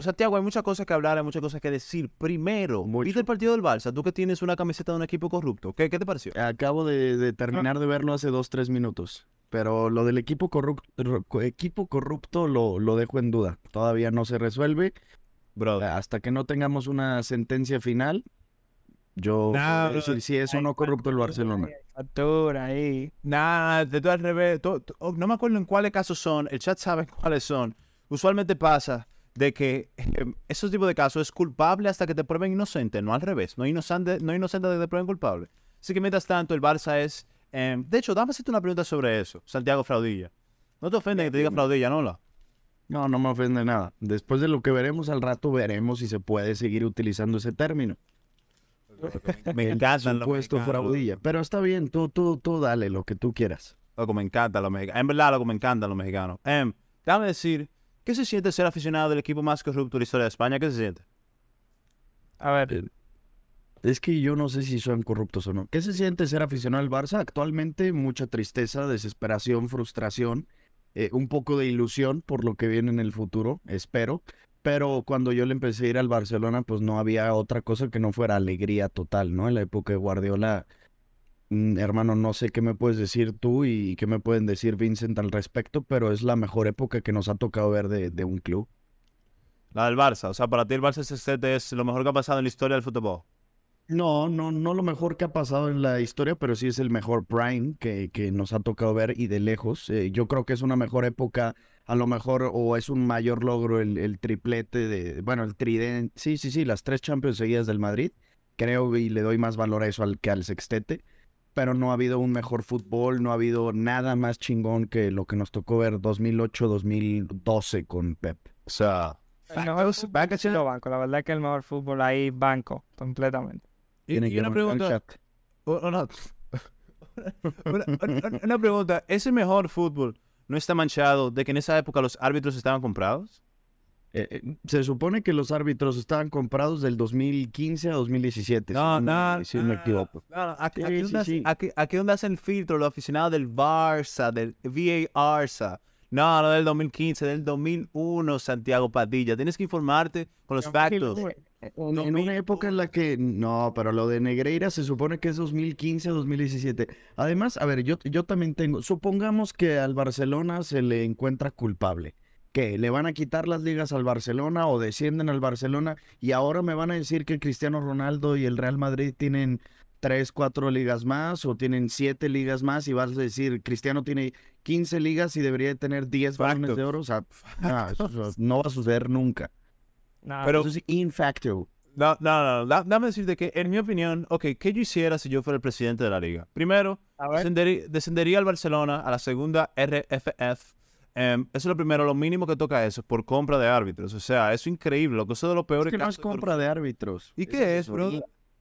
Santiago, hay muchas cosas que hablar, hay muchas cosas que decir. Primero, ¿viste el partido del Barça? Tú que tienes una camiseta de un equipo corrupto. ¿Qué, qué te pareció? Acabo de, terminar de verlo hace dos, tres minutos. Pero lo del equipo corrupto, equipo corrupto lo, lo dejo en duda. Todavía no se resuelve. Bro. Hasta que no tengamos una sentencia final, yo no, si, es o no corrupto el Barcelona. ahí. Nada, de todo al revés. Oh, no me acuerdo en cuáles casos son. El chat sabe cuáles son. Usualmente pasa de que em, esos tipos de casos es culpable hasta que te prueben inocente, no al revés. No inocente, no inocente hasta que te prueben culpable. Así que mientras tanto, el Barça es. Em, de hecho, dame hacerte una pregunta sobre eso, Santiago Fraudilla. ¿No te ofende que te diga Fraudilla, no? La? No, no me ofende nada. Después de lo que veremos al rato, veremos si se puede seguir utilizando ese término. Me encanta lo puesto fraudilla. Pero está bien, tú, tú, tú dale lo que tú quieras. Loco, me encanta los mexicanos. En verdad, loco, me encantan los mexicanos. Em, déjame decir, ¿qué se siente ser aficionado del equipo más corrupto de la historia de España? ¿Qué se siente? A ver. Eh, es que yo no sé si son corruptos o no. ¿Qué se siente ser aficionado al Barça? Actualmente mucha tristeza, desesperación, frustración, eh, un poco de ilusión por lo que viene en el futuro, espero. Pero cuando yo le empecé a ir al Barcelona, pues no había otra cosa que no fuera alegría total, ¿no? En la época de Guardiola, hermano, no sé qué me puedes decir tú y qué me pueden decir Vincent al respecto, pero es la mejor época que nos ha tocado ver de, un club. La del Barça, o sea, para ti el Barça es lo mejor que ha pasado en la historia del fútbol. No, no, no lo mejor que ha pasado en la historia, pero sí es el mejor prime que, que nos ha tocado ver y de lejos. Eh, yo creo que es una mejor época a lo mejor o es un mayor logro el, triplete de, bueno, el tridente, sí, sí, sí, las tres Champions seguidas del Madrid, creo y le doy más valor a eso al que al sextete, pero no ha habido un mejor fútbol, no ha habido nada más chingón que lo que nos tocó ver 2008-2012 con Pep. O sea, el mejor banco, la verdad que el mejor fútbol ahí banco, completamente. Y, una pregunta, una, una pregunta, ese mejor fútbol no está manchado de que en esa época los árbitros estaban comprados? Eh, eh, se supone que los árbitros estaban comprados del 2015 a 2017. No, no, si no me equivoco. No, aquí, aquí, donde hacen el filtro los aficionados del Barça, del VAR. No, no del 15, del 2001, Santiago Padilla. Tienes que informarte con los factos. En, una época en la que, no, pero lo de Negreira se supone que es 2015 a 2017. Además, a ver, yo, yo también tengo, supongamos que al Barcelona se le encuentra culpable. Que ¿Le van a quitar las ligas al Barcelona o descienden al Barcelona? Y ahora me van a decir que Cristiano Ronaldo y el Real Madrid tienen tres, cuatro ligas más o tienen siete ligas más y vas a decir, Cristiano tiene 15 ligas y debería tener 10 balones de oro. O sea, no va a suceder nunca. Pero, eso es infacto. No, no, no, dame decirte que, en mi opinión, ok, ¿qué yo hiciera si yo fuera el presidente de la liga? Primero, descendería, al Barcelona a la segunda RFF. Em, eso es lo primero, lo mínimo que toca eso, por compra de árbitros. O sea, eso es increíble, lo que eso de lo peor es que no es compra de árbitros. ¿Y qué es, bro?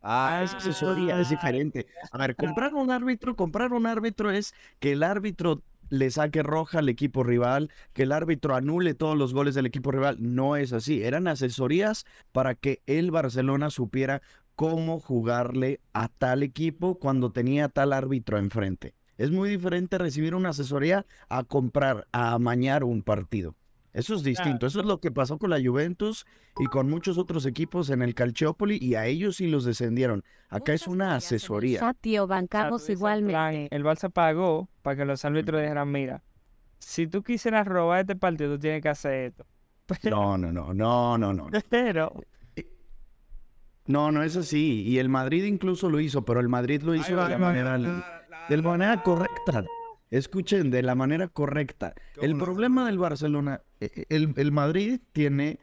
Ah, es asesoría, es diferente. A ver, comprar un árbitro, comprar un árbitro es que el árbitro le saque roja al equipo rival, que el árbitro anule todos los goles del equipo rival. No es así. Eran asesorías para que el Barcelona supiera cómo jugarle a tal equipo cuando tenía tal árbitro enfrente. Es muy diferente recibir una asesoría a comprar, a amañar un partido. Eso es distinto. Eso es lo que pasó con la Juventus y con muchos otros equipos en el Calciopoli y a ellos sí los descendieron. Acá es una asesoría. Tío, bancamos igualmente. El Barça pagó para que los árbitros dijeran, mira, si tú quisieras robar este partido, tú tienes que hacer esto. No, no, no, no, no, no. Pero... No, no es así. Y el Madrid incluso lo hizo, pero el Madrid lo hizo de, manera, de manera correcta. Escuchen, de la manera correcta. El problema del Barcelona, e, e, el, Madrid tiene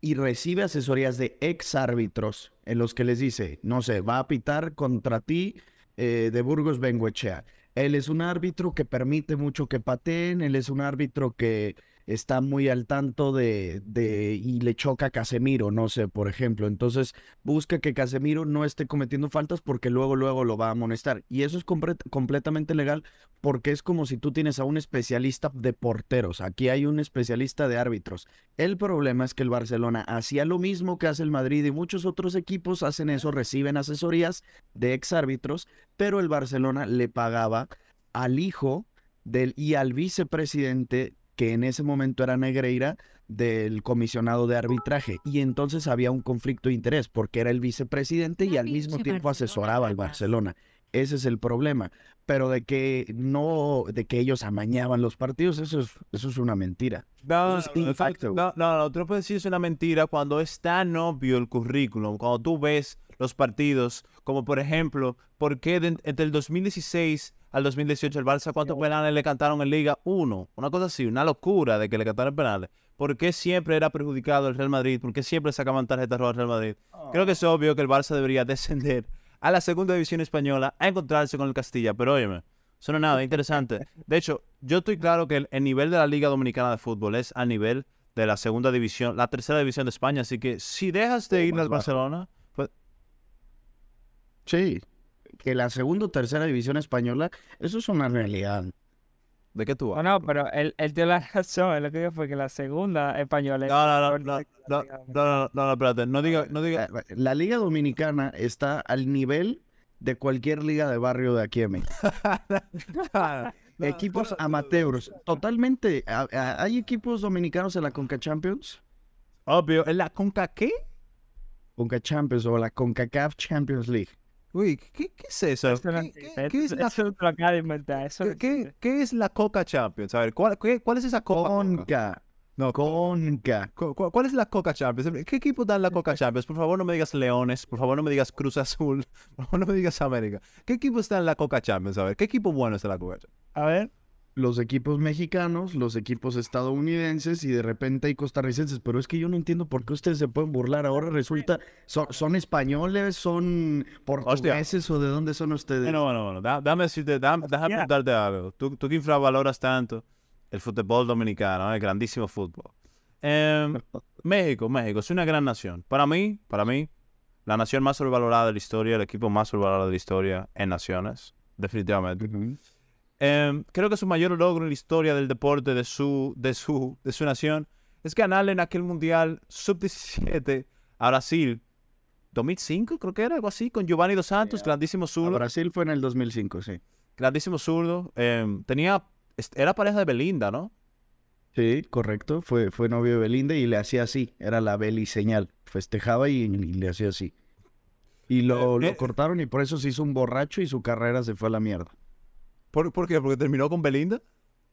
y recibe asesorías de ex árbitros en los que les dice, no sé, va a pitar contra ti eh, de Burgos Benguechea. Él es un árbitro que permite mucho que pateen, él es un árbitro que está muy al tanto de, de, y le choca a Casemiro, no sé, por ejemplo. Entonces busca que Casemiro no esté cometiendo faltas porque luego, luego lo va a amonestar. Y eso es completamente legal porque es como si tú tienes a un especialista de porteros. Aquí hay un especialista de árbitros. El problema es que el Barcelona hacía lo mismo que hace el Madrid y muchos otros equipos hacen eso, reciben asesorías de ex árbitros, pero el Barcelona le pagaba al hijo del y al vicepresidente que en ese momento era Negreira, del comisionado de arbitraje y entonces había un conflicto de interés porque era el vicepresidente y al mismo tiempo asesoraba al. Barcelona. Ese es el problema. Pero de que no, de que ellos amañaban los partidos, eso es, eso es una mentira. No, es no, no, no, no, tú no puedes decir es una mentira cuando es tan obvio el currículum, cuando tú ves los partidos, como por ejemplo, ¿por qué de- entre el 2016 al 2018 el Barça cuántos penales le cantaron en Liga? Uno, una cosa así, una locura de que le cantaron penales. ¿Por qué siempre era perjudicado el Real Madrid? ¿Por qué siempre sacaban tarjetas rojas al Real Madrid? Creo que es obvio que el Barça debería descender a la segunda división española a encontrarse con el Castilla, pero óyeme, eso no es nada interesante. De hecho, yo estoy claro que el, el nivel de la Liga Dominicana de Fútbol es al nivel de la segunda división, la tercera división de España, así que si dejas de ir más al. Barcelona, Sí, que la segunda o tercera división española, eso es una realidad. ¿de qué tú No, hablas? no, pero él, él tiene la razón. Él lo que dijo fue que la segunda española es No, no, no, no, no, no, no, no, no, espérate, no diga, no diga, Eh, La liga dominicana está al nivel de cualquier liga de barrio de aquí en México. No, equipos no, no, amateurs, totalmente. ¿Hay equipos dominicanos en la Conca Champions? Obvio, ¿en la Conca qué? Conca Champions o la CONCACAF Champions League. Uy, ¿qué, qué es eso? Eso no ¿Qué, existe, qué- qué es la, eso te lo acaba de inventar. Eso no qué- qué- existe. qué es la Coca Champions? A ver, ¿cuál, qué- cuál es esa? Coca? Conca, No, Conca. Cu- cu- ¿Cuál es la Coca Champions? ¿Qué equipo da la Coca Champions? Por favor, no me digas Leones. Por favor, no me digas Cruz Azul. Por favor, no me digas América. ¿Qué equipo está en la Coca Champions? A ver, ¿qué equipo bueno está en la Coca Champions? A ver. Los equipos mexicanos, los equipos estadounidenses y de repente hay costarricenses. Pero es que yo no entiendo por qué ustedes se pueden burlar. Ahora resulta, son, son españoles, son portugueses o de dónde son ustedes. Bueno, bueno, bueno. da- Déjame decirte, dame- déjame preguntarte algo. Tú, tú que infravaloras tanto el fútbol dominicano, el grandísimo fútbol. Em, México, México, es una gran nación. Para mí, para mí, la nación más sobrevalorada de la historia, el equipo más sobrevalorado de la historia en naciones, definitivamente. Em, creo que su mayor logro en la historia del deporte de su, de su, de su nación es ganarle en aquel mundial sub-17 a Brasil. 2005, creo que era algo así, con Giovanni Dos Santos, grandísimo A zurdo. Brasil fue en el 2005, sí. Grandísimo zurdo. em, tenía, era pareja de Belinda, ¿no? Sí, correcto. Fue, fue novio de Belinda y le hacía así. Era la Beli señal. Festejaba y, y le hacía así. Y lo, Eh, lo eh. cortaron y por eso se hizo un borracho y su carrera se fue a la mierda. ¿Por, por qué? ¿Porque terminó con Belinda?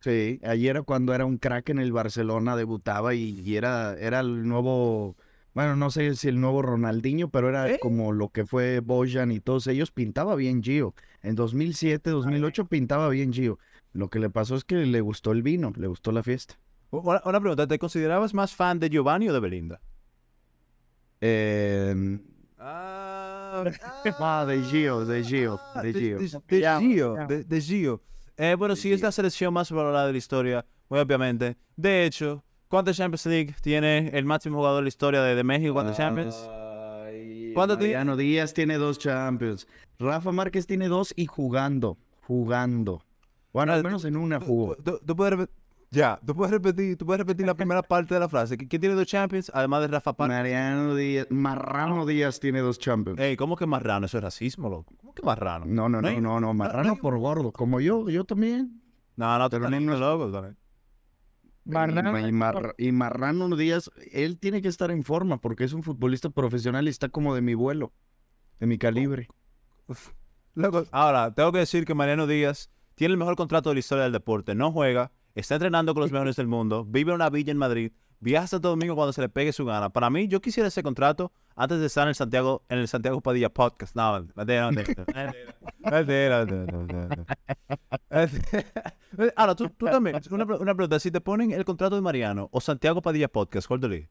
Sí, ayer era cuando era un crack en el Barcelona, debutaba y, y era, era el nuevo, bueno, no sé si el nuevo Ronaldinho, pero era ¿Eh? como lo que fue Bojan y todos ellos, pintaba bien Gio. En 2007, 2008 pintaba bien Gio. Lo que le pasó es que le gustó el vino, le gustó la fiesta. Una, una pregunta, ¿te considerabas más fan de Giovanni o de Belinda? Eh, Ah, ah, de Gio, de Gio, de Gio. De, Ya, Gio, ya. de, de Gio. Eh, bueno, De sí, es la selección más valorada de la historia, muy obviamente. De hecho, ¿cuántas Champions League tiene el máximo jugador de la historia de, de México? ¿Cuántas Champions? Ay, ¿Cuánto tiene? Mariano Díaz tiene dos Champions. Rafa Márquez tiene dos y jugando, jugando. Bueno, Ah, al menos en una jugó. Tú, tú- tú puedes ya, tú puedes repetir, tú puedes repetir la primera parte de la frase. ¿Qui- ¿Quién tiene dos Champions? Además de Rafa Par. Mariano Díaz, Marrano Díaz tiene dos Champions. Ey, ¿cómo que marrano? Eso es racismo, loco. ¿Cómo que marrano? No, no, no, hay- no, no, Marrano hay- por gordo, como yo, yo también. No, no, Pero estás no, no loco. también. Marrano y, Mar- y Marrano Díaz, él tiene que estar en forma porque es un futbolista profesional y está como de mi vuelo, de mi calibre. Loco, ahora, tengo que decir que Mariano Díaz tiene el mejor contrato de la historia del deporte. No juega, está entrenando con los mejores del mundo, vive en una villa en Madrid, viaja a Santo Domingo cuando se le pegue su gana. Para mí, yo quisiera ese contrato antes de estar en el Santiago, en el Santiago Padilla Podcast. No, mentira, mentira. Ahora, tú, tú también, una, pre- una pregunta, si te ponen el contrato de Mariano o Santiago Padilla Podcast, ¿cuál te?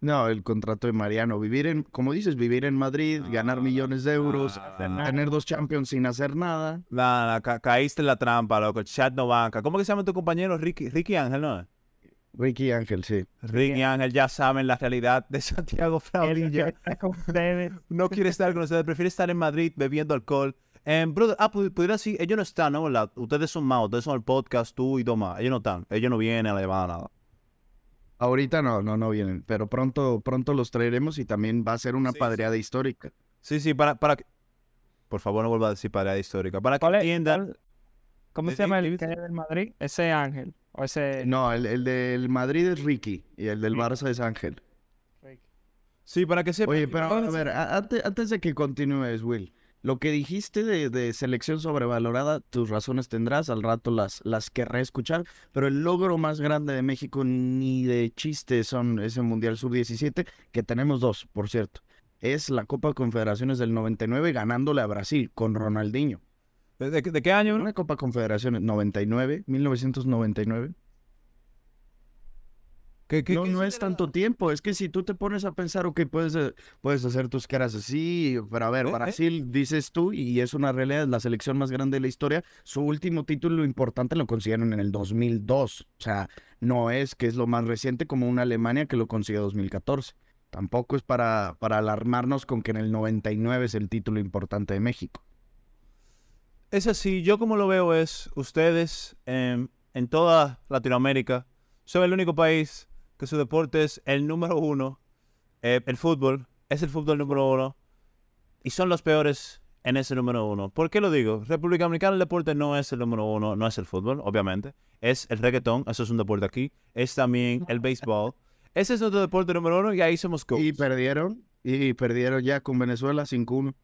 No, el contrato de Mariano, vivir en, como dices, vivir en Madrid, ganar millones de euros, tener dos Champions sin hacer nada. No, no, ca- caíste en la trampa, loco. El chat no banca. ¿Cómo que se llama tu compañero? Ricky, Ricky Ángel, ¿no? Ricky Ángel, sí. Ricky Ángel ya saben la realidad de Santiago Fraudilla. No quiere estar con ustedes, prefiere estar en Madrid bebiendo alcohol. Em, brother, ah, pu- pudiera decir, ellos no están, ¿no? ¿Verdad? Ustedes son más, ustedes son el podcast, tú y Tomás. Ellos no están, ellos no vienen a la llamada nada. Ahorita no, no, no vienen, pero pronto, pronto los traeremos y también va a ser una Sí, sí. padreada histórica. Sí, sí, para, para que... Por favor, no vuelva a decir pared histórica. Para que ¿Cuál es- entiendan... cuál- ¿Cómo Eh, se llama eh, el que es del Madrid? Ese Ángel. O ese... No, el, el del Madrid es Ricky y el del Barça es Ángel. Sí, para que sepa. Oye, pero a ver, antes, antes de que continúes, Will, lo que dijiste de, de selección sobrevalorada, tus razones tendrás, al rato las, las querré escuchar, pero el logro más grande de México ni de chiste son ese Mundial Sub-17, que tenemos dos, por cierto. Es la Copa Confederaciones del 99 ganándole a Brasil con Ronaldinho. ¿De, de- de qué año? Una Copa Confederaciones 99, 1999. ¿Qué, qué- no, qué no es tanto tiempo. Es que si tú te pones a pensar, ok, puedes, eh, puedes hacer tus caras así, pero a ver, Eh, eh. Brasil, dices tú, y es una realidad, es la selección más grande de la historia. Su último título importante lo consiguieron en el 2002. O sea, no es que es lo más reciente como una Alemania que lo consiguió en 2014. Tampoco es para, para alarmarnos con que en el 99 es el título importante de México. Es así, yo como lo veo es, ustedes em, en toda Latinoamérica son el único país que su deporte es el número uno, eh, el fútbol, es el fútbol número uno, y son los peores en ese número uno. ¿Por qué lo digo? República Dominicana el deporte no es el número uno, no es el fútbol, obviamente, es el reggaetón, eso es un deporte aquí, es también el béisbol, ese es nuestro deporte número uno y ahí somos Y coaches. perdieron, y perdieron ya con Venezuela 5-1.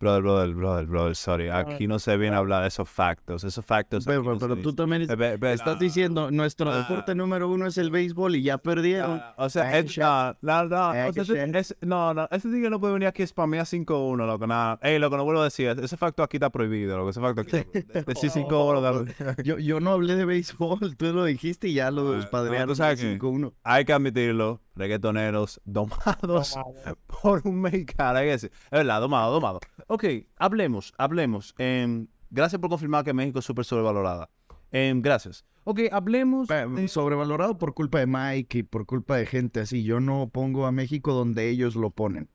Brother, brother, brother, brother, sorry, aquí no se viene a hablar de esos factos, esos factos. Pero, no se pero tú también ve- estás no. diciendo, nuestro deporte número uno es el béisbol y ya perdieron. Ah, o sea, es, no, no, no, no, no, ese tigre no puede venir aquí a spamear 5-1, loco, nada. Ey, loco, no vuelvo a decir, ese facto aquí está prohibido, loco, ese facto aquí. de- Decir 5-1, loco. Yo, yo no hablé de béisbol, tú lo dijiste y ya lo Ah, despadrearon no, tú sabes de que- 5-1. Hay que admitirlo, reggaetoneros domados por un mexicano, hay que decir. Es verdad, domado, domado. Ok, hablemos, hablemos. Em, gracias por confirmar que México es súper sobrevalorada. Em, gracias. Ok, hablemos. Eh, de- Sobrevalorado por culpa de Mike y por culpa de gente así. Yo no pongo a México donde ellos lo ponen.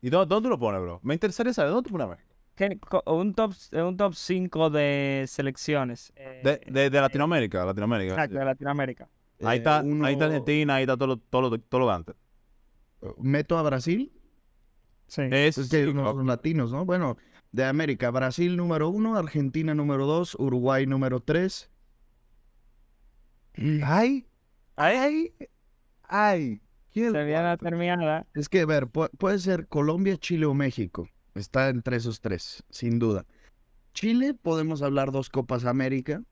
¿Y dó- dónde lo pones, bro? Me interesaría saber, ¿dónde tú pones a México? ¿Qué- co- un top un top 5 de selecciones eh, De, de, de Latinoamérica, Latinoamérica. exacto, de Latinoamérica. Ahí Eh, está, uno- ahí está Argentina, ahí está todo lo, todo lo, todo lo de antes. Meto a Brasil, Sí. Es, es que sí, no son latinos, ¿no? Bueno, de América, Brasil número uno, Argentina número dos, Uruguay número tres. Ay, ay, ay, ay. ¿Quién es el Sería la cuarto? terminada. Es que, a ver, pu- puede ser Colombia, Chile o México. Está entre esos tres, sin duda. Chile, podemos hablar dos Copas América.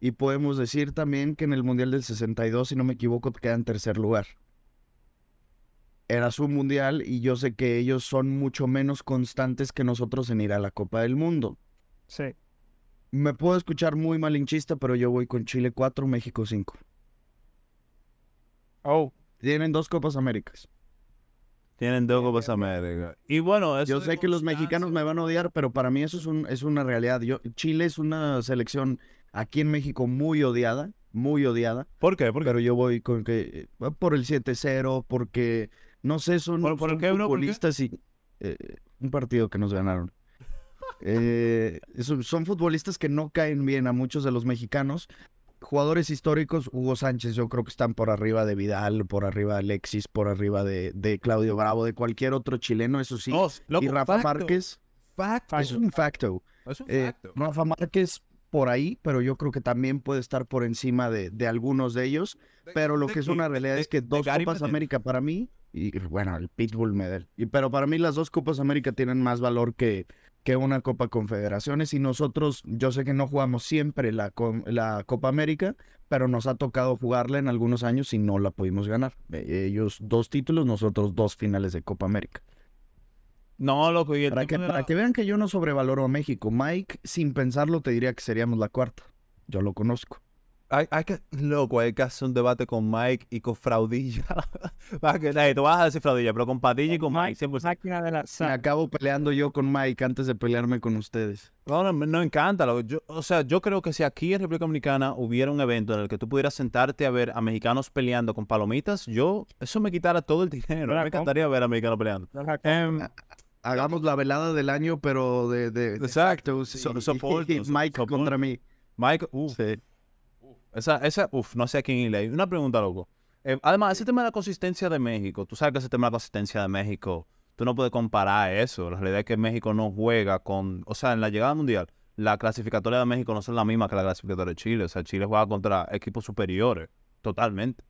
Y podemos decir también que en el Mundial del 62, si no me equivoco, queda en tercer lugar. Era su mundial y yo sé que ellos son mucho menos constantes que nosotros en ir a la Copa del Mundo. Sí. Me puedo escuchar muy malinchista, pero yo voy con Chile 4, México 5. Oh. Tienen dos Copas Américas. Tienen dos Copas América. Y bueno, eso Yo sé que los mexicanos me van a odiar, pero para mí eso es, un, es una realidad. Yo, Chile es una selección aquí en México muy odiada, muy odiada, ¿Por qué? ¿Por qué? pero yo voy con que eh, por el 7-0, porque no sé, son, ¿Por- por son qué, bro? ¿Por qué? futbolistas y eh, un partido que nos ganaron. Eh, son futbolistas que no caen bien a muchos de los mexicanos. Jugadores históricos, Hugo Sánchez, yo creo que están por arriba de Vidal, por arriba de Alexis, por arriba de, de Claudio Bravo, de cualquier otro chileno, eso sí. Loco, y Rafa facto, Márquez facto. es un facto. Es un Eh, facto. Rafa Márquez por ahí, pero yo creo que también puede estar por encima de, de algunos de ellos. Pero lo ¿De que es una realidad ¿De- es que dos Copas? América para mí, y bueno, el Pitbull Medel. Y, pero para mí las dos Copas América tienen más valor que, que una Copa Confederaciones. Y nosotros, yo sé que no jugamos siempre la, la Copa América, pero nos ha tocado jugarla en algunos años y no la pudimos ganar. Eh, Ellos dos títulos, nosotros dos finales de Copa América. No, loco, y Para que, para que vean que yo no sobrevaloro a México. Mike, sin pensarlo, te diría que seríamos la cuarta. Yo lo conozco. Hay, hay que, loco, hay que hacer un debate con Mike y con Fraudilla. Que, hey, tú vas a decir Fraudilla, pero con Padilla y con Mike, siempre. Máquina de la Me acabo peleando yo con Mike antes de pelearme con ustedes. No, no, me- no encanta. Yo, o sea, yo creo que si aquí en República Dominicana hubiera un evento en el que tú pudieras sentarte a ver a mexicanos peleando con palomitas, yo, eso me quitara todo el dinero. Me encantaría ver a mexicanos peleando. Em, Hagamos la velada del año, pero de, de, de Exacto, factos so- y- soporto, Mike soporto. contra mí. Mike, uff, Sí. Esa, esa, uff, no sé a quién irle. Una pregunta, loco. Eh, además, ese tema de la consistencia de México, tú sabes que ese tema de la consistencia de México, tú no puedes comparar eso. La realidad es que México no juega con, o sea, en la llegada mundial, la clasificatoria de México no son la misma que la clasificatoria de Chile. O sea, Chile juega contra equipos superiores, totalmente.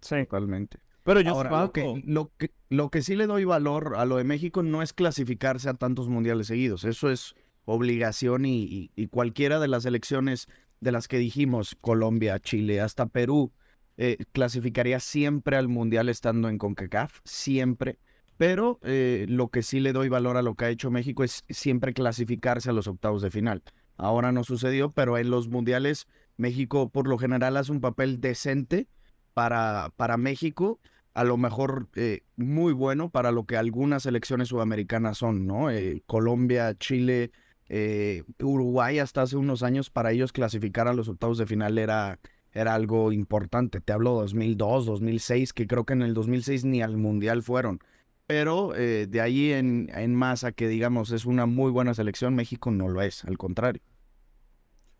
Sí. Totalmente. Pero yo Ahora, lo que, lo, que, lo que sí le doy valor a lo de México no es clasificarse a tantos mundiales seguidos. Eso es obligación y, y- y cualquiera de las elecciones de las que dijimos, Colombia, Chile, hasta Perú, eh, clasificaría siempre al mundial estando en CONCACAF, siempre. Pero eh, lo que sí le doy valor a lo que ha hecho México es siempre clasificarse a los octavos de final. Ahora no sucedió, pero en los mundiales México por lo general hace un papel decente para, para México, a lo mejor eh, muy bueno para lo que algunas selecciones sudamericanas son, ¿no? Colombia, Chile, eh, Uruguay hasta hace unos años para ellos clasificar a los octavos de final era, era algo importante. Te hablo 2002, 2006, que creo que en el 2006 ni al mundial fueron. Pero eh, de ahí en, en más a que digamos es una muy buena selección, México no lo es, al contrario.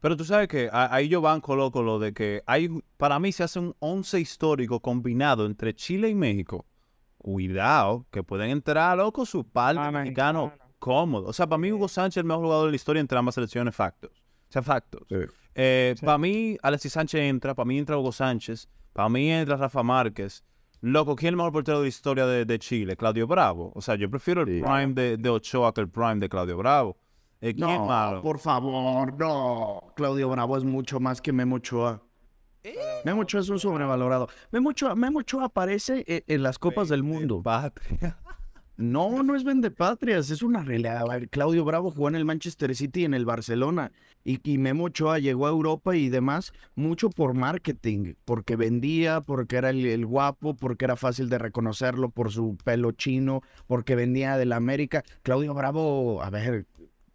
Pero tú sabes que ahí yo banco loco lo de que hay, para mí se hace un once histórico combinado entre Chile y México. Cuidado, que pueden entrar, loco, su par de Ah, mexicanos mexicano. Cómodo. O sea, para mí Hugo Sánchez es el mejor jugador de la historia entre ambas selecciones, factos. O sea, factos. Sí. Eh, Sí. Para mí, Alexis Sánchez entra, para mí entra Hugo Sánchez, para mí entra Rafa Márquez. Loco, ¿quién es el mejor portero de la historia de, de Chile? Claudio Bravo. O sea, yo prefiero el Sí. prime de, de Ochoa que el prime de Claudio Bravo. Eh, ¿Quién No, malo? por favor, no. Claudio Bravo es mucho más que Memo Ochoa. Memo Ochoa es un sobrevalorado. Memo Ochoa, Memo Ochoa aparece e- en las Copas del Mundo. Patria. No, no es vendepatrias, es una realidad. Claudio Bravo jugó en el Manchester City y en el Barcelona. Y, y Memo Ochoa llegó a Europa y demás mucho por marketing, porque vendía, porque era el, el guapo, porque era fácil de reconocerlo por su pelo chino, porque vendía del América. Claudio Bravo, a ver,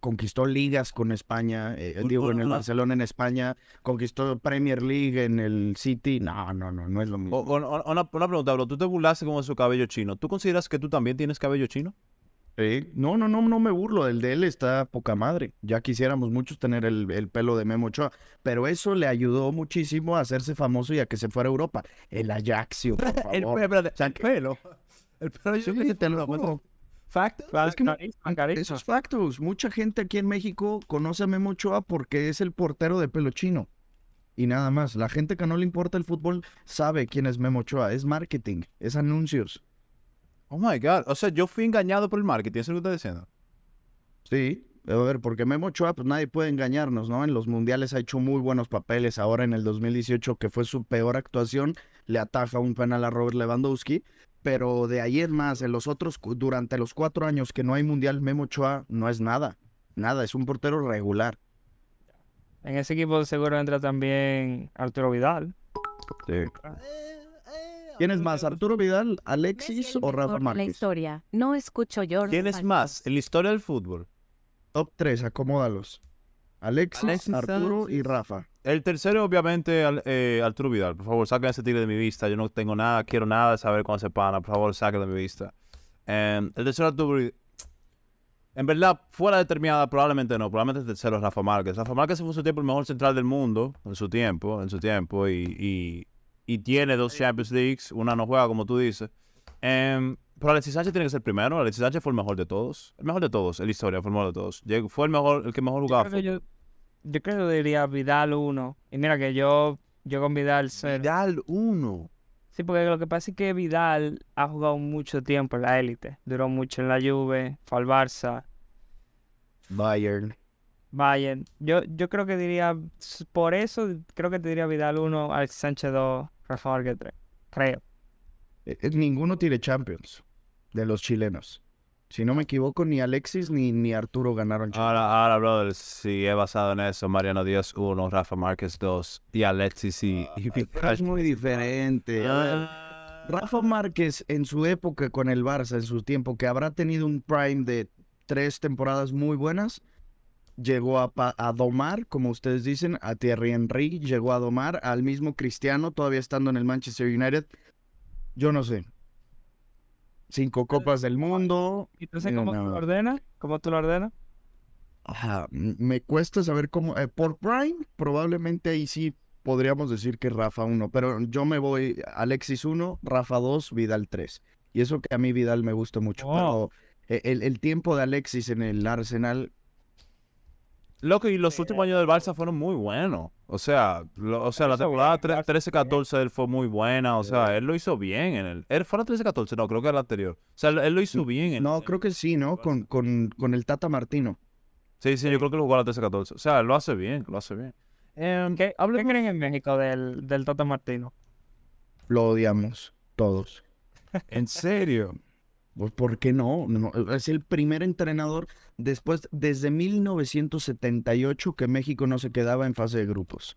conquistó ligas con España, eh, digo, en el Barcelona en España, conquistó Premier League en el City. No, no, no, no es lo mismo. O- o- o- una, una pregunta, bro. Tú te burlaste con su cabello chino. ¿Tú consideras que tú también tienes cabello chino? Sí. No, no, no, no me burlo. El de él está poca madre. Ya quisiéramos muchos tener el, el pelo de Memo Ochoa. Pero eso le ayudó muchísimo a hacerse famoso y a que se fuera a Europa. El Ajaxio, por favor. espérate, O sea, que- pelo. El pelo Sí, que te lo juro. Es que. Esos factos. Mucha gente aquí en México conoce a Memo Ochoa porque es el portero de pelo chino. Y nada más. La gente que no le importa el fútbol sabe quién es Memo Ochoa. Es marketing, es anuncios. Oh my God. O sea, yo fui engañado por el marketing. ¿Eso es lo que estás diciendo? Sí, a ver, porque Memo Ochoa, pues nadie puede engañarnos, ¿no? En los mundiales ha hecho muy buenos papeles. Ahora en el 2018, que fue su peor actuación, le ataja un penal a Robert Lewandowski. Pero de ahí en más, en los otros, durante los cuatro años que no hay mundial, Memo Ochoa no es nada. Nada, es un portero regular. En ese equipo seguro entra también Arturo Vidal. ¿Quién es más, Arturo Vidal, Alexis o Rafa de La Márquez? historia. No escucho yo. ¿Quién es más en la historia del fútbol? Top 3, acomódalos. Alexis, Alexis Arturo y. Rafa. El tercero, obviamente, al- eh, Arturo Vidal. Por favor, saquen ese tigre de mi vista. Yo no tengo nada, quiero nada de saber cuándo se pana. Por favor, saquen de mi vista. Em, el tercero, Arturo Vidal. En verdad, fuera determinada, probablemente no. Probablemente el tercero es Rafa Márquez. Rafa Márquez fue en su tiempo el mejor central del mundo, en su tiempo, en su tiempo. Y, y- y tiene dos Champions Leagues. Una no juega, como tú dices. Em, pero Alexis Sánchez tiene que ser primero. Alexis Sánchez fue el mejor de todos. El mejor de todos, en la historia, fue el mejor de todos. Fue el mejor, el que mejor Yo jugaba. creo que yo, yo creo que diría Vidal 1. Y mira que yo, yo con Vidal cero. Vidal 1. Sí, porque lo que pasa es que Vidal ha jugado mucho tiempo en la élite. Duró mucho en la Juve, fue al Barça, Bayern. Bayern. Yo, yo creo que diría, por eso creo que te diría Vidal 1, Alex Sánchez 2, Rafa Márquez 3. Creo. Eh, eh, ninguno tiene Champions de los chilenos. Si no me equivoco, ni Alexis ni, ni Arturo ganaron Champions. Ahora, ahora, brother, si es basado en eso, Mariano Díaz 1, Rafa Márquez 2 y Alexis y, y Pero es muy diferente. Rafa Márquez en su época con el Barça, en su tiempo, que habrá tenido un prime de tres temporadas muy buenas, llegó a domar, como ustedes dicen, a Thierry Henry, llegó a domar al mismo Cristiano, todavía estando en el Manchester United. Yo no sé. Cinco copas del mundo. Entonces, No, ¿cómo tú no. lo ordenas? ¿Cómo tú lo ordenas? Ajá, me cuesta saber cómo. eh, por Prime, probablemente ahí sí podríamos decir que Rafa 1, pero yo me voy Alexis 1, Rafa 2, Vidal 3. Y eso que a mí Vidal me gusta mucho. Oh. Pero eh, el, el tiempo de Alexis en el Arsenal Loco, y los últimos años del Barça fueron muy buenos. O sea, lo- o sea la temporada bien, el Barça 13-14 de él fue muy buena. O sea, él lo hizo bien en el... ¿Él fue la 13-14? No, creo que era la anterior. O sea, él, él lo hizo bien. En, No, creo que sí, ¿no? Con, con, con el Tata Martino. Sí, sí, yo creo que lo jugó a la 13-14. O sea, lo hace bien, lo hace bien. Em, ¿Qué, ¿qué creen en México del, del Tata Martino? Lo odiamos todos. ¿En serio? Pues, ¿por qué no? No, Es el primer entrenador después, desde 1978, que México no se quedaba en fase de grupos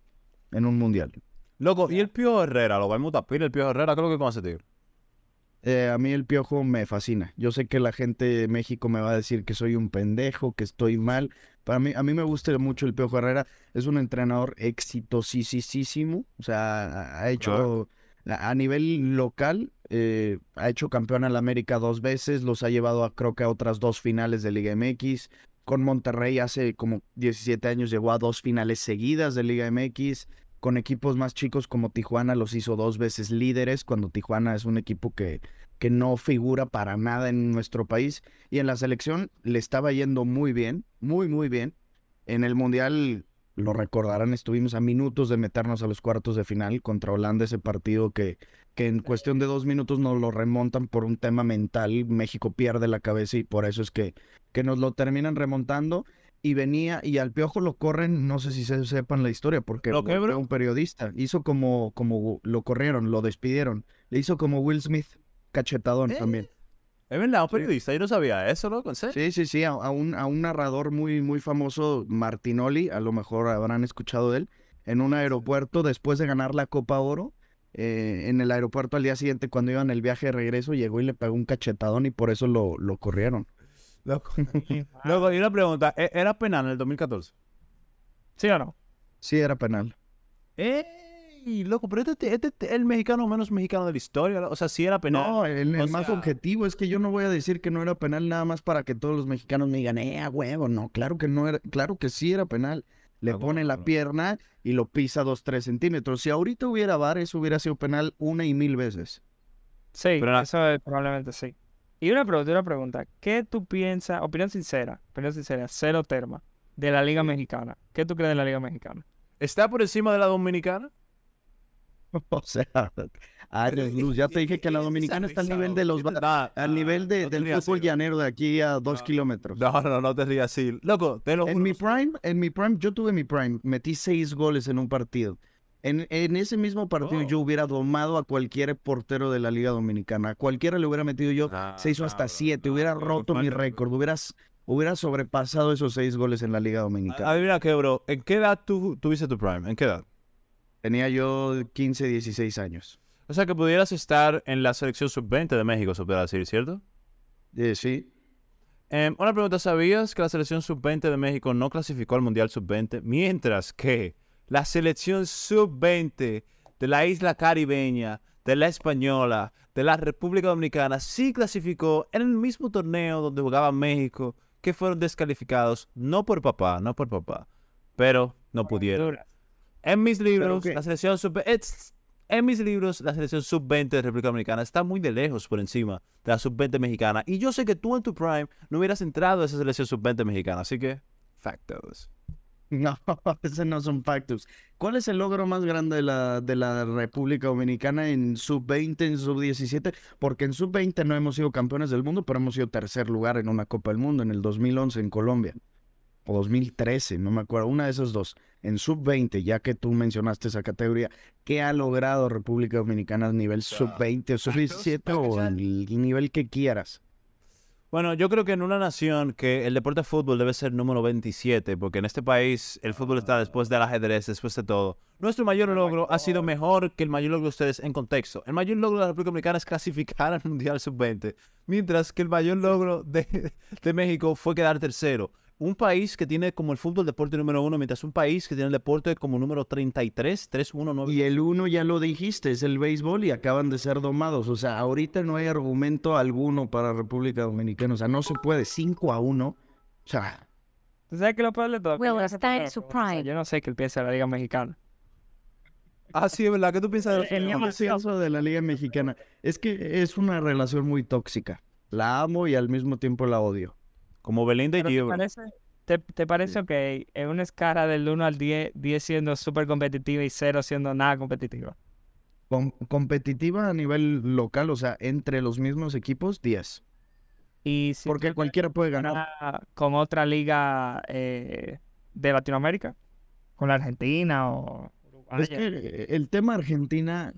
en un mundial. Loco, ¿y el Pío Herrera? Lo vamos a tapir el Pío Herrera, creo que con ese tigre. Eh, a mí el piojo me fascina. Yo sé que la gente de México me va a decir que soy un pendejo, que estoy mal. Para mí, a mí me gusta mucho el Piojo Herrera. Es un entrenador exitosísimo. O sea, ha- hecho a nivel local, eh, ha hecho campeón al América dos veces, los ha llevado a creo que a otras dos finales de Liga MX. Con Monterrey hace como 17 años llegó a dos finales seguidas de Liga MX. Con equipos más chicos como Tijuana los hizo dos veces líderes, cuando Tijuana es un equipo que, que no figura para nada en nuestro país. Y en la selección le estaba yendo muy bien, muy, muy bien. En el Mundial, lo recordarán, estuvimos a minutos de meternos a los cuartos de final contra Holanda, ese partido que, que en cuestión de dos minutos nos lo remontan por un tema mental. México pierde la cabeza y por eso es que, que nos lo terminan remontando. Y venía, y al piojo lo corren, no sé si se sepan la historia, porque a un periodista. Hizo como, como lo corrieron, lo despidieron. Le hizo como Will Smith, cachetadón ¿Eh? también. Es verdad, un periodista. Yo no sabía eso, serio. Sí, sí, sí, a, a un, a un narrador muy, muy famoso, Martinoli, a lo mejor habrán escuchado de él, en un aeropuerto después de ganar la Copa Oro. eh, en el aeropuerto al día siguiente, cuando iban el viaje de regreso, llegó y le pegó un cachetadón y por eso lo, lo corrieron. Loco. Loco, y una pregunta. ¿e- ¿Era penal en el 2014? ¿Sí o no? Sí, era penal. ¡Ey! Loco, pero este, este, este es el mexicano menos mexicano de la historia. O sea, sí era penal. No, el, más sea- objetivo es que yo no voy a decir que no era penal nada más para que todos los mexicanos me digan, eh, a huevo, no, claro que no era, claro que sí era penal. Le Ah, pone la bueno. pierna y lo pisa dos, tres centímetros. Si ahorita hubiera VAR, eso hubiera sido penal una y mil veces. Sí, Pero eso es- probablemente sí. Y una pregunta, una pregunta. ¿Qué tú piensas, opinión sincera, opinión sincera, cero terma, de la Liga Mexicana? ¿Qué tú crees de la Liga Mexicana? ¿Está por encima de la dominicana? O sea, años luz. Ya te dije que la dominicana está al nivel de los va- al nivel de- del fútbol llanero de aquí a dos No. kilómetros. No, no, no te rías así. Loco, te lo En mi prime, en mi prime, yo tuve mi prime, metí seis goles en un partido. En, en ese mismo partido Oh. yo hubiera domado a cualquier portero de la Liga Dominicana. A cualquiera le hubiera metido yo Ah, seis o hasta siete. Hubiera roto mi récord. Hubieras, hubiera sobrepasado esos seis goles en la Liga Dominicana. Adivina qué, bro. ¿En qué edad tú tuviste tu prime? ¿En qué edad? Tenía yo 15, 16 años. O sea, que pudieras estar en la selección sub-20 de México, se puede decir, ¿cierto? Eh, sí. Em, una pregunta, ¿sabías que la selección sub-20 de México no clasificó al Mundial sub-20? Mientras que la selección sub-20 de la isla caribeña, de la española, de la República Dominicana, sí clasificó en el mismo torneo donde jugaba México, que fueron descalificados, no por papá, no por papá, pero no pudieron. En mis libros, la selección sub en mis libros, la selección sub-20 de República Dominicana está muy de lejos por encima de la sub-20 mexicana. Y yo sé que tú en tu prime no hubieras entrado a esa selección sub-20 mexicana. Así que, factos. No, esos no son factos. ¿Cuál es el logro más grande de la, de la República Dominicana en sub-20, en sub-17? Porque en sub-20 no hemos sido campeones del mundo, pero hemos sido tercer lugar en una Copa del Mundo en el 2011 en Colombia. O 2013, no me acuerdo, una de esas dos. En sub-20, ya que tú mencionaste esa categoría, ¿qué ha logrado República Dominicana a nivel sub-20 o sub-17 o el nivel que quieras? Bueno, yo creo que en una nación que el deporte de fútbol debe ser número 27, porque en este país el fútbol está después del ajedrez, después de todo. Nuestro mayor logro ha sido mejor que el mayor logro de ustedes en contexto. El mayor logro de la República Dominicana es clasificar al Mundial Sub-20, mientras que el mayor logro de, de México fue quedar tercero. Un país que tiene como el fútbol deporte número uno, mientras un país que tiene el deporte como número 33, 319. Y el uno ya lo dijiste, es el béisbol y acaban de ser domados. O sea, ahorita no hay argumento alguno para República Dominicana. O sea, no se puede 5 a 1. O sea, ¿Tú sabes qué es lo peor de todo? Que yo está en su que- prime. Yo no sé qué piensa de la Liga Mexicana. Ah, sí, es verdad. ¿Qué tú piensas de el pienso de la Liga Mexicana es que es una relación muy tóxica. La amo y al mismo tiempo la odio. Como Belinda y ¿te Gio, bro. parece, ¿Te, te parece ok? En una escala del 1 al 10, 10 siendo súper competitiva y 0 siendo nada competitiva. Com- competitiva a nivel local, o sea, entre los mismos equipos, 10. Y si Porque cualquiera puede ganar. con otra liga eh, de Latinoamérica, con la Argentina o Uruguay. Es que el tema Argentina,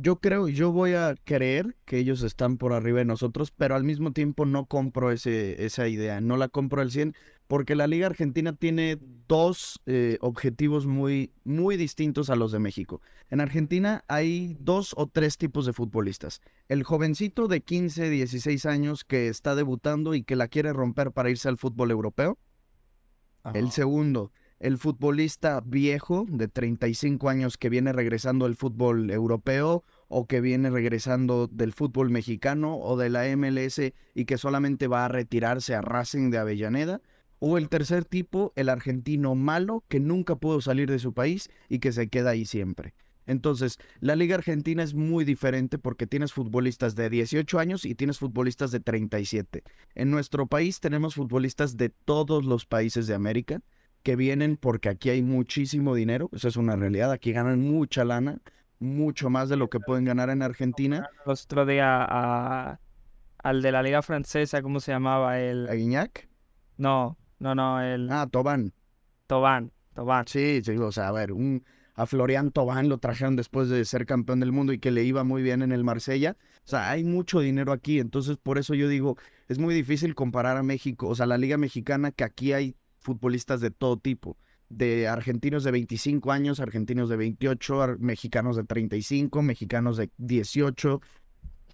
yo creo, yo voy a creer que ellos están por arriba de nosotros, pero al mismo tiempo no compro ese, esa idea, no la compro al 100, porque la Liga Argentina tiene dos eh, objetivos muy, muy distintos a los de México. En Argentina hay dos o tres tipos de futbolistas. El jovencito de 15, 16 años que está debutando y que la quiere romper para irse al fútbol europeo. El segundo, el futbolista viejo de 35 años que viene regresando al fútbol europeo o que viene regresando del fútbol mexicano o de la MLS y que solamente va a retirarse a Racing de Avellaneda. O el tercer tipo, el argentino malo que nunca pudo salir de su país y que se queda ahí siempre. Entonces, la Liga Argentina es muy diferente porque tienes futbolistas de 18 años y tienes futbolistas de 37. En nuestro país tenemos futbolistas de todos los países de América que vienen porque aquí hay muchísimo dinero, eso es una realidad, aquí ganan mucha lana, mucho más de lo que pueden ganar en Argentina. El otro día a- al de la liga francesa, ¿cómo se llamaba? El... ¿A Guiñac? No, no, no, el Ah, Tobán. Tobán, Tobán. Sí, sí, o sea, a ver, un, a Florian Tobán lo trajeron después de ser campeón del mundo y que le iba muy bien en el Marsella. O sea, hay mucho dinero aquí, entonces por eso yo digo, es muy difícil comparar a México, o sea, la Liga Mexicana, que aquí hay futbolistas de todo tipo, de argentinos de 25 años, argentinos de 28, ar- mexicanos de 35, mexicanos de 18.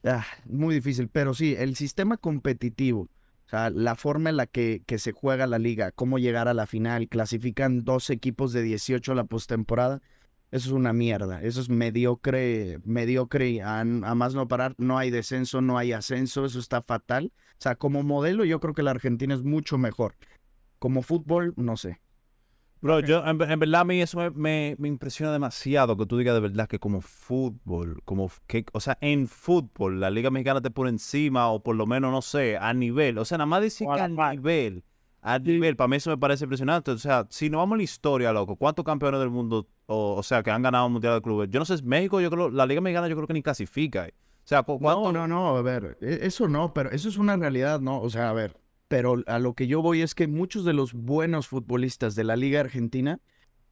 Ah, muy difícil, pero sí, el sistema competitivo, o sea, la forma en la que, que se juega la liga, cómo llegar a la final, clasifican dos equipos de 18 a la postemporada, eso es una mierda, eso es mediocre, mediocre a, a más no parar, no hay descenso, no hay ascenso, eso está fatal. O sea, como modelo yo creo que la Argentina es mucho mejor. Como fútbol, no sé. Bro, yo en, en verdad a mí eso me, me- me impresiona demasiado que tú digas de verdad que como fútbol, como que, o sea, en fútbol la Liga Mexicana te por encima o por lo menos, no sé, a nivel, o sea, nada más decir que a nivel, a nivel, para mí eso me parece impresionante, o sea, si nos vamos a la historia, loco, ¿cuántos campeones del mundo, o, o sea, que han ganado un Mundial de Clubes? Yo no sé, México, yo creo, la Liga Mexicana yo creo que ni clasifica, eh. o sea, ¿cu- No, no, no, a ver, e- eso no, pero eso es una realidad, ¿no? O sea, a ver, pero a lo que yo voy es que muchos de los buenos futbolistas de la Liga Argentina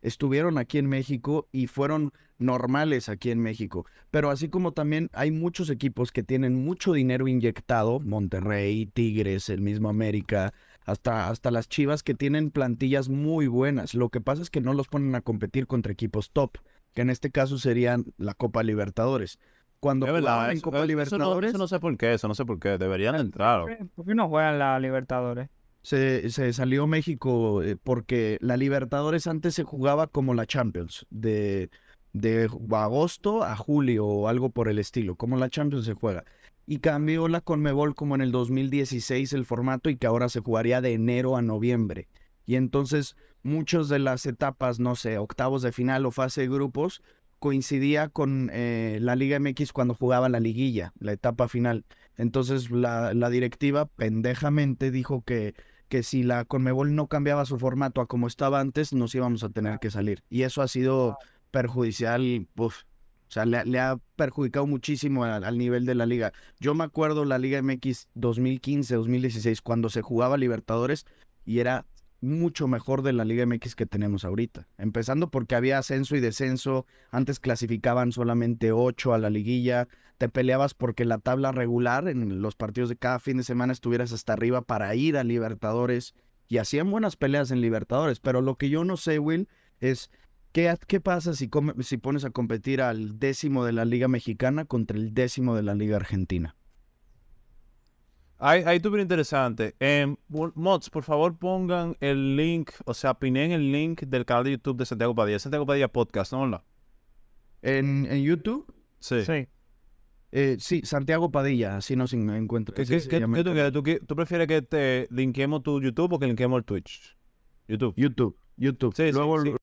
estuvieron aquí en México y fueron normales aquí en México. Pero así como también hay muchos equipos que tienen mucho dinero inyectado, Monterrey, Tigres, el mismo América, hasta, hasta las Chivas que tienen plantillas muy buenas. Lo que pasa es que no los ponen a competir contra equipos top, que en este caso serían la Copa Libertadores. Cuando Es verdad, jugaban en eso- Copa eso no- Libertadores, Eso no, sé por qué, eso no sé por qué, deberían entrar. ¿Por qué- ¿Por qué no juegan la Libertadores? se, se salió México eh, porque la Libertadores antes se jugaba como la Champions, de, de agosto a julio o algo por el estilo, como la Champions se juega. Y cambió la Conmebol como en el 2016 el formato y que ahora se jugaría de enero a noviembre. Y entonces muchas de las etapas, no sé, octavos de final o fase de grupos, coincidía con eh, la Liga MX cuando jugaba la liguilla, la etapa final. Entonces la, la directiva pendejamente dijo que, que si la Conmebol no cambiaba su formato a como estaba antes, nos íbamos a tener que salir. Y eso ha sido perjudicial, uf, o sea, le, ha- le ha perjudicado muchísimo al, al nivel de la liga. Yo me acuerdo la Liga MX 2015, 2016, cuando se jugaba Libertadores y era mucho mejor de la Liga MX que tenemos ahorita. Empezando porque había ascenso y descenso, antes clasificaban solamente ocho a la liguilla, te peleabas porque la tabla regular en los partidos de cada fin de semana estuvieras hasta arriba para ir a Libertadores y hacían buenas peleas en Libertadores, pero lo que yo no sé, Will, es qué, qué pasa si pones a competir al décimo de la Liga Mexicana contra el décimo de la Liga Argentina. Ahí, ahí estuvo interesante. Mo- Mods, por favor pongan el link, o sea, pinen el link del canal de YouTube de Santiago Padilla. Santiago Padilla Podcast, ¿no? Hola. En, en YouTube, Sí. Sí. eh, sí, Santiago Padilla, así nos en- encuentra. ¿Qué, qué- qué- tú quieres? ¿Tú, tú prefieres que te linkeemos tu YouTube o que linkeemos el Twitch? YouTube. YouTube, YouTube. Sí, sí.